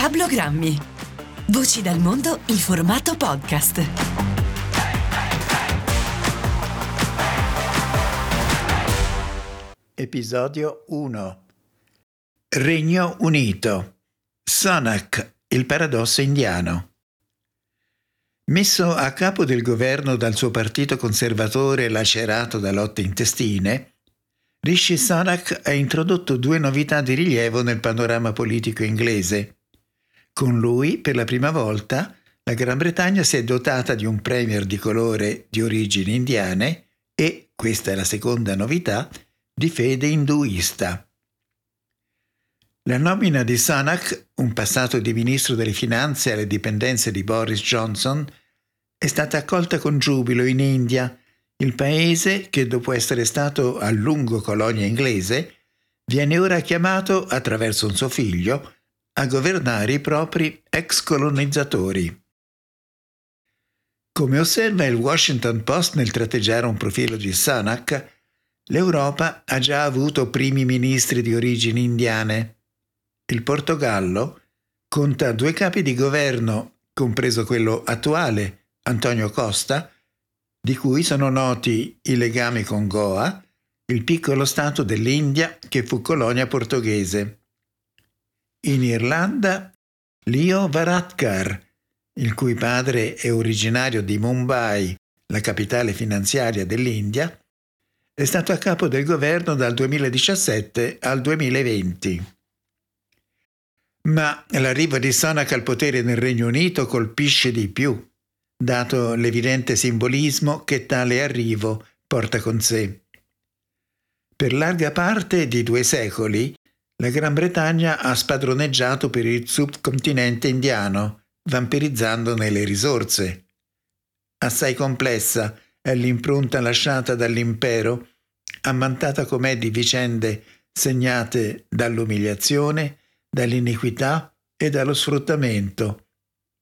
Cablogrammi. Voci dal mondo in formato podcast. Episodio 1 Regno Unito Sonak, il paradosso indiano Messo a capo del governo dal suo partito conservatore lacerato da lotte intestine, Rishi Sunak ha introdotto due novità di rilievo nel panorama politico inglese. Con lui, per la prima volta, la Gran Bretagna si è dotata di un premier di colore di origini indiane e, questa è la seconda novità, di fede induista. La nomina di Sunak, un passato di ministro delle finanze alle dipendenze di Boris Johnson, è stata accolta con giubilo in India, il paese che dopo essere stato a lungo colonia inglese, viene ora chiamato, attraverso un suo figlio, a governare i propri ex colonizzatori. Come osserva il Washington Post nel tratteggiare un profilo di Sunak, l'Europa ha già avuto primi ministri di origini indiane. Il Portogallo conta due capi di governo, compreso quello attuale, Antonio Costa, di cui sono noti i legami con Goa, il piccolo stato dell'India che fu colonia portoghese. In Irlanda, Leo Varadkar, il cui padre è originario di Mumbai, la capitale finanziaria dell'India, è stato a capo del governo dal 2017 al 2020. Ma l'arrivo di Sonak al potere nel Regno Unito colpisce di più, dato l'evidente simbolismo che tale arrivo porta con sé. Per larga parte di due secoli, la Gran Bretagna ha spadroneggiato per il subcontinente indiano, vampirizzandone le risorse. Assai complessa è l'impronta lasciata dall'impero, ammantata com'è di vicende segnate dall'umiliazione, dall'iniquità e dallo sfruttamento,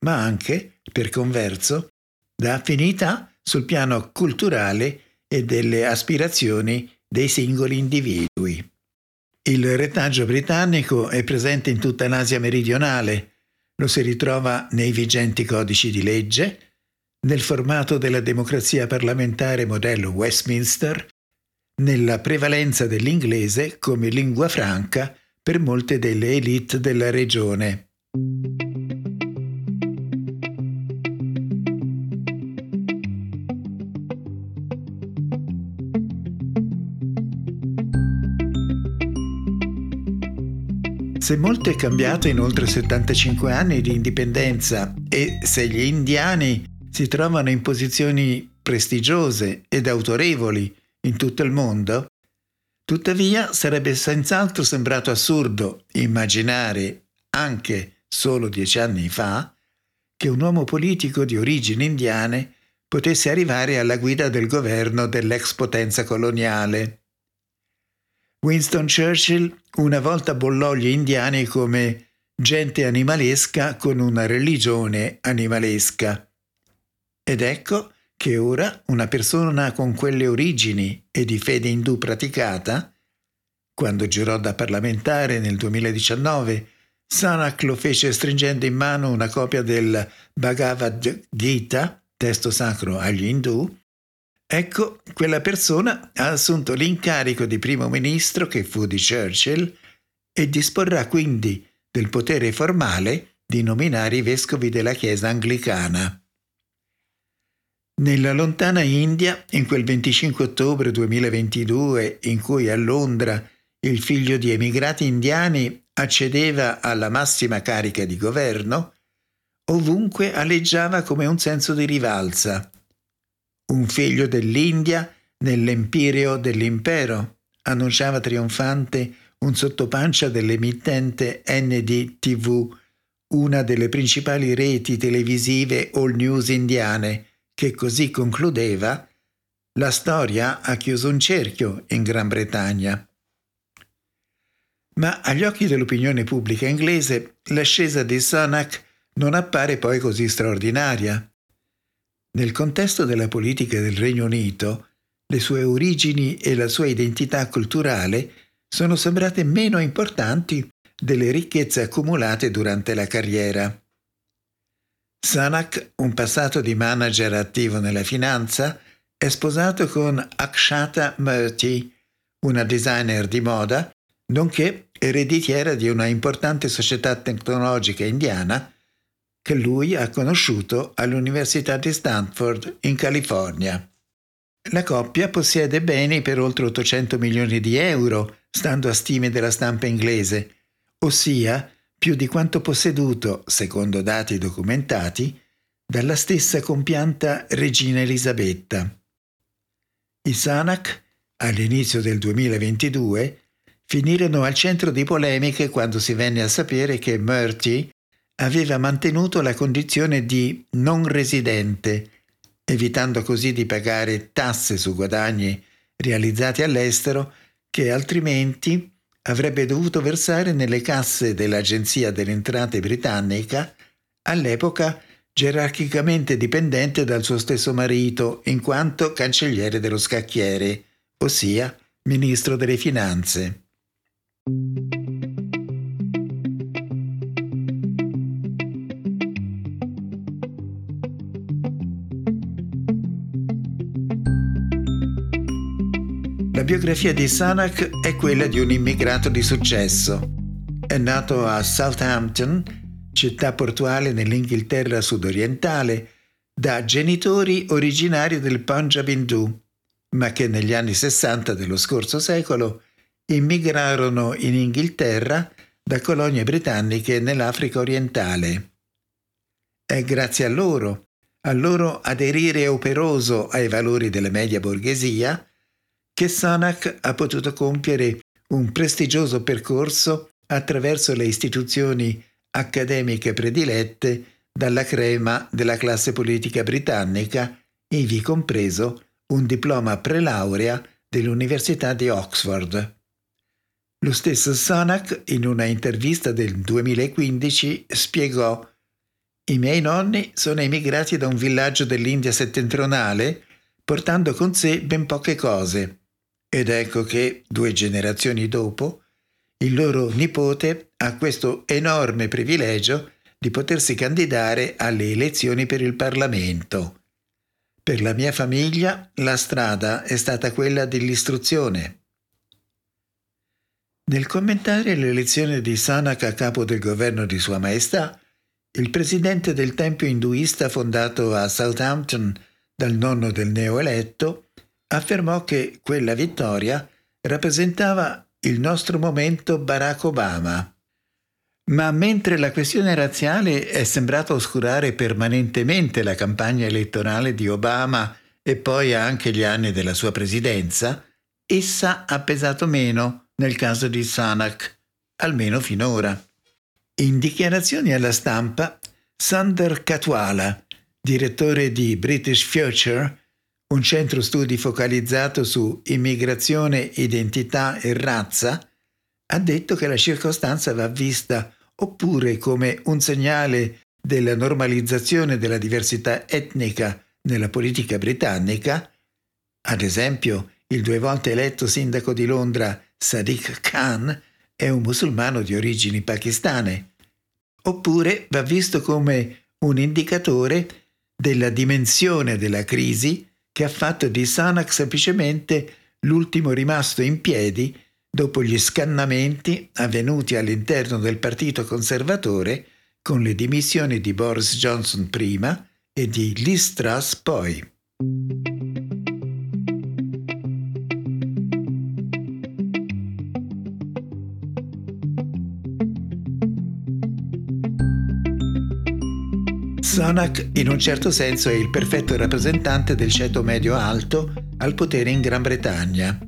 ma anche, per converso, da affinità sul piano culturale e delle aspirazioni dei singoli individui. Il retaggio britannico è presente in tutta l'Asia meridionale, lo si ritrova nei vigenti codici di legge, nel formato della democrazia parlamentare modello Westminster, nella prevalenza dell'inglese come lingua franca per molte delle elite della regione. Se molto è cambiato in oltre 75 anni di indipendenza e se gli indiani si trovano in posizioni prestigiose ed autorevoli in tutto il mondo, tuttavia sarebbe senz'altro sembrato assurdo immaginare, anche solo dieci anni fa, che un uomo politico di origini indiane potesse arrivare alla guida del governo dell'ex potenza coloniale. Winston Churchill una volta bollò gli indiani come gente animalesca con una religione animalesca. Ed ecco che ora una persona con quelle origini e di fede indù praticata, quando giurò da parlamentare nel 2019, Sanak lo fece stringendo in mano una copia del Bhagavad Gita, testo sacro agli indù, Ecco, quella persona ha assunto l'incarico di primo ministro che fu di Churchill e disporrà quindi del potere formale di nominare i vescovi della Chiesa anglicana. Nella lontana India, in quel 25 ottobre 2022, in cui a Londra il figlio di emigrati indiani accedeva alla massima carica di governo, ovunque aleggiava come un senso di rivalsa un figlio dell'India nell'empireo dell'impero, annunciava trionfante un sottopancia dell'emittente NDTV, una delle principali reti televisive all news indiane, che così concludeva la storia ha chiuso un cerchio in Gran Bretagna. Ma agli occhi dell'opinione pubblica inglese l'ascesa di Sunak non appare poi così straordinaria. Nel contesto della politica del Regno Unito, le sue origini e la sua identità culturale sono sembrate meno importanti delle ricchezze accumulate durante la carriera. Sanak, un passato di manager attivo nella finanza, è sposato con Akshata Murthy, una designer di moda, nonché ereditiera di una importante società tecnologica indiana che lui ha conosciuto all'Università di Stanford in California. La coppia possiede beni per oltre 800 milioni di euro, stando a stime della stampa inglese, ossia più di quanto posseduto, secondo dati documentati, dalla stessa compianta regina Elisabetta. I Sanak, all'inizio del 2022, finirono al centro di polemiche quando si venne a sapere che Murty aveva mantenuto la condizione di non residente, evitando così di pagare tasse su guadagni realizzati all'estero che altrimenti avrebbe dovuto versare nelle casse dell'Agenzia delle Entrate britannica, all'epoca gerarchicamente dipendente dal suo stesso marito in quanto cancelliere dello scacchiere, ossia ministro delle finanze. Biografia di Sanak è quella di un immigrato di successo. È nato a Southampton, città portuale nell'Inghilterra sudorientale, da genitori originari del Punjab indù, ma che negli anni 60 dello scorso secolo immigrarono in Inghilterra da colonie britanniche nell'Africa orientale. È grazie a loro, al loro aderire operoso ai valori della media borghesia, che Sanak ha potuto compiere un prestigioso percorso attraverso le istituzioni accademiche predilette dalla crema della classe politica britannica, ivi compreso un diploma prelaurea dell'Università di Oxford. Lo stesso Sanak, in una intervista del 2015, spiegò I miei nonni sono emigrati da un villaggio dell'India settentrionale, portando con sé ben poche cose. Ed ecco che, due generazioni dopo, il loro nipote ha questo enorme privilegio di potersi candidare alle elezioni per il Parlamento. Per la mia famiglia la strada è stata quella dell'istruzione. Nel commentare l'elezione di Sanak a capo del governo di Sua Maestà, il presidente del tempio induista fondato a Southampton dal nonno del neoeletto affermò che quella vittoria rappresentava il nostro momento Barack Obama. Ma mentre la questione razziale è sembrata oscurare permanentemente la campagna elettorale di Obama e poi anche gli anni della sua presidenza, essa ha pesato meno nel caso di Sanak, almeno finora. In dichiarazioni alla stampa, Sander Katwala, direttore di British Future, un centro studi focalizzato su immigrazione, identità e razza, ha detto che la circostanza va vista oppure come un segnale della normalizzazione della diversità etnica nella politica britannica, ad esempio il due volte eletto sindaco di Londra Sadiq Khan è un musulmano di origini pakistane, oppure va visto come un indicatore della dimensione della crisi che ha fatto di Sanak semplicemente l'ultimo rimasto in piedi dopo gli scannamenti avvenuti all'interno del Partito Conservatore con le dimissioni di Boris Johnson prima e di Liz Truss poi. Sonak in un certo senso è il perfetto rappresentante del ceto medio-alto al potere in Gran Bretagna.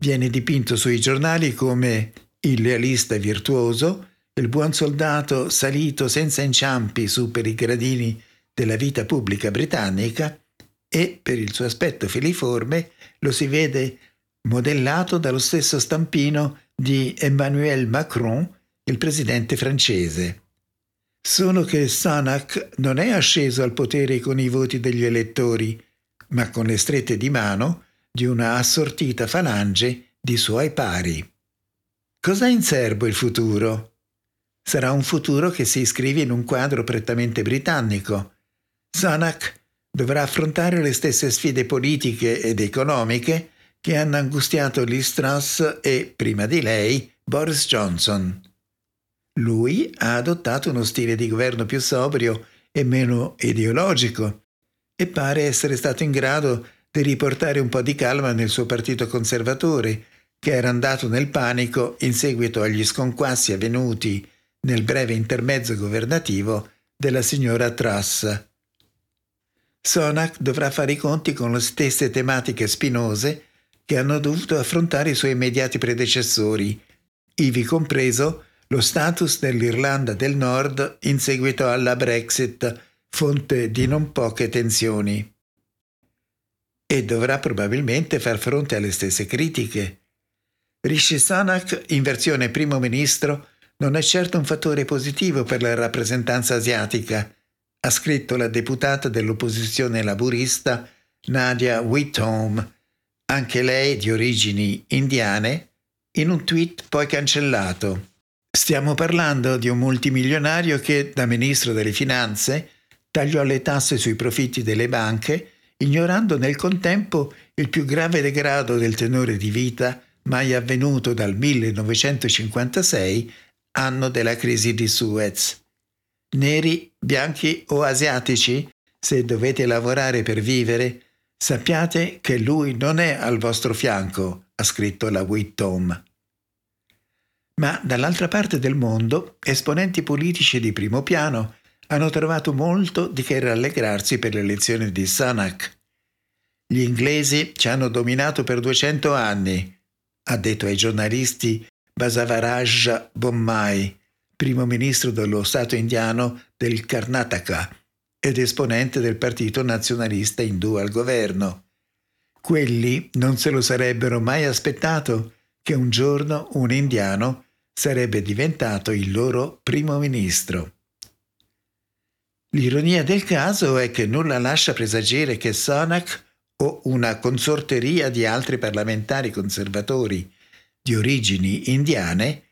Viene dipinto sui giornali come il realista virtuoso, il buon soldato salito senza inciampi su per i gradini della vita pubblica britannica e, per il suo aspetto filiforme, lo si vede modellato dallo stesso stampino di Emmanuel Macron, il presidente francese. Solo che Sanak non è asceso al potere con i voti degli elettori, ma con le strette di mano di una assortita falange di suoi pari. Cosa ha in serbo il futuro? Sarà un futuro che si iscrive in un quadro prettamente britannico. Sunak dovrà affrontare le stesse sfide politiche ed economiche che hanno angustiato Liz Truss e, prima di lei, Boris Johnson. Lui ha adottato uno stile di governo più sobrio e meno ideologico e pare essere stato in grado di riportare un po' di calma nel suo partito conservatore, che era andato nel panico in seguito agli sconquassi avvenuti nel breve intermezzo governativo della signora Truss. Sonak dovrà fare i conti con le stesse tematiche spinose che hanno dovuto affrontare i suoi immediati predecessori, ivi compreso lo status dell'Irlanda del Nord in seguito alla Brexit, fonte di non poche tensioni. E dovrà probabilmente far fronte alle stesse critiche. Rishi Sunak, in versione primo ministro, non è certo un fattore positivo per la rappresentanza asiatica, ha scritto la deputata dell'opposizione laburista Nadia Whitcomb, anche lei di origini indiane, in un tweet poi cancellato. Stiamo parlando di un multimilionario che, da ministro delle finanze, tagliò le tasse sui profitti delle banche, ignorando nel contempo il più grave degrado del tenore di vita mai avvenuto dal 1956, anno della crisi di Suez. Neri, bianchi o asiatici, se dovete lavorare per vivere, sappiate che lui non è al vostro fianco, ha scritto la Whittom. Ma dall'altra parte del mondo, esponenti politici di primo piano hanno trovato molto di che rallegrarsi per l'elezione di Sunak. Gli inglesi ci hanno dominato per 200 anni, ha detto ai giornalisti Basavaraj Bommai, primo ministro dello Stato indiano del Karnataka ed esponente del partito nazionalista indù al governo. Quelli non se lo sarebbero mai aspettato che un giorno un indiano sarebbe diventato il loro primo ministro. L'ironia del caso è che nulla lascia presagire che Sonak o una consorteria di altri parlamentari conservatori di origini indiane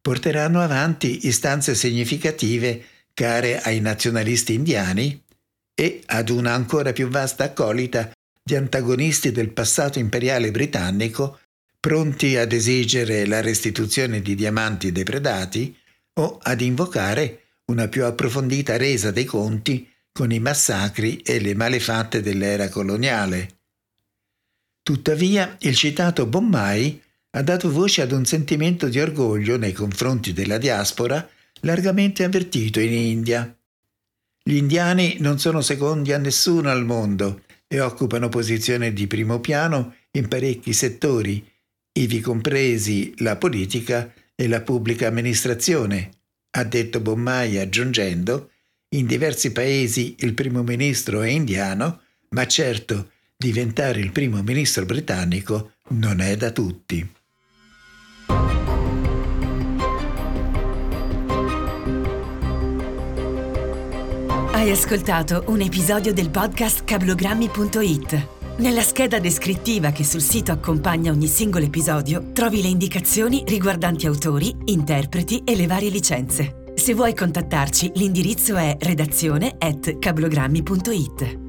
porteranno avanti istanze significative care ai nazionalisti indiani e ad una ancora più vasta accolita di antagonisti del passato imperiale britannico pronti ad esigere la restituzione di diamanti depredati o ad invocare una più approfondita resa dei conti con i massacri e le malefatte dell'era coloniale. Tuttavia, il citato Bommai ha dato voce ad un sentimento di orgoglio nei confronti della diaspora largamente avvertito in India. Gli indiani non sono secondi a nessuno al mondo e occupano posizioni di primo piano in parecchi settori, ivi compresi la politica e la pubblica amministrazione, ha detto Bommai aggiungendo in diversi paesi il primo ministro è indiano, ma certo diventare il primo ministro britannico non è da tutti. Hai ascoltato un episodio del podcast cablogrammi.it. Nella scheda descrittiva che sul sito accompagna ogni singolo episodio trovi le indicazioni riguardanti autori, interpreti e le varie licenze. Se vuoi contattarci, l'indirizzo è redazione at cablogrammi.it.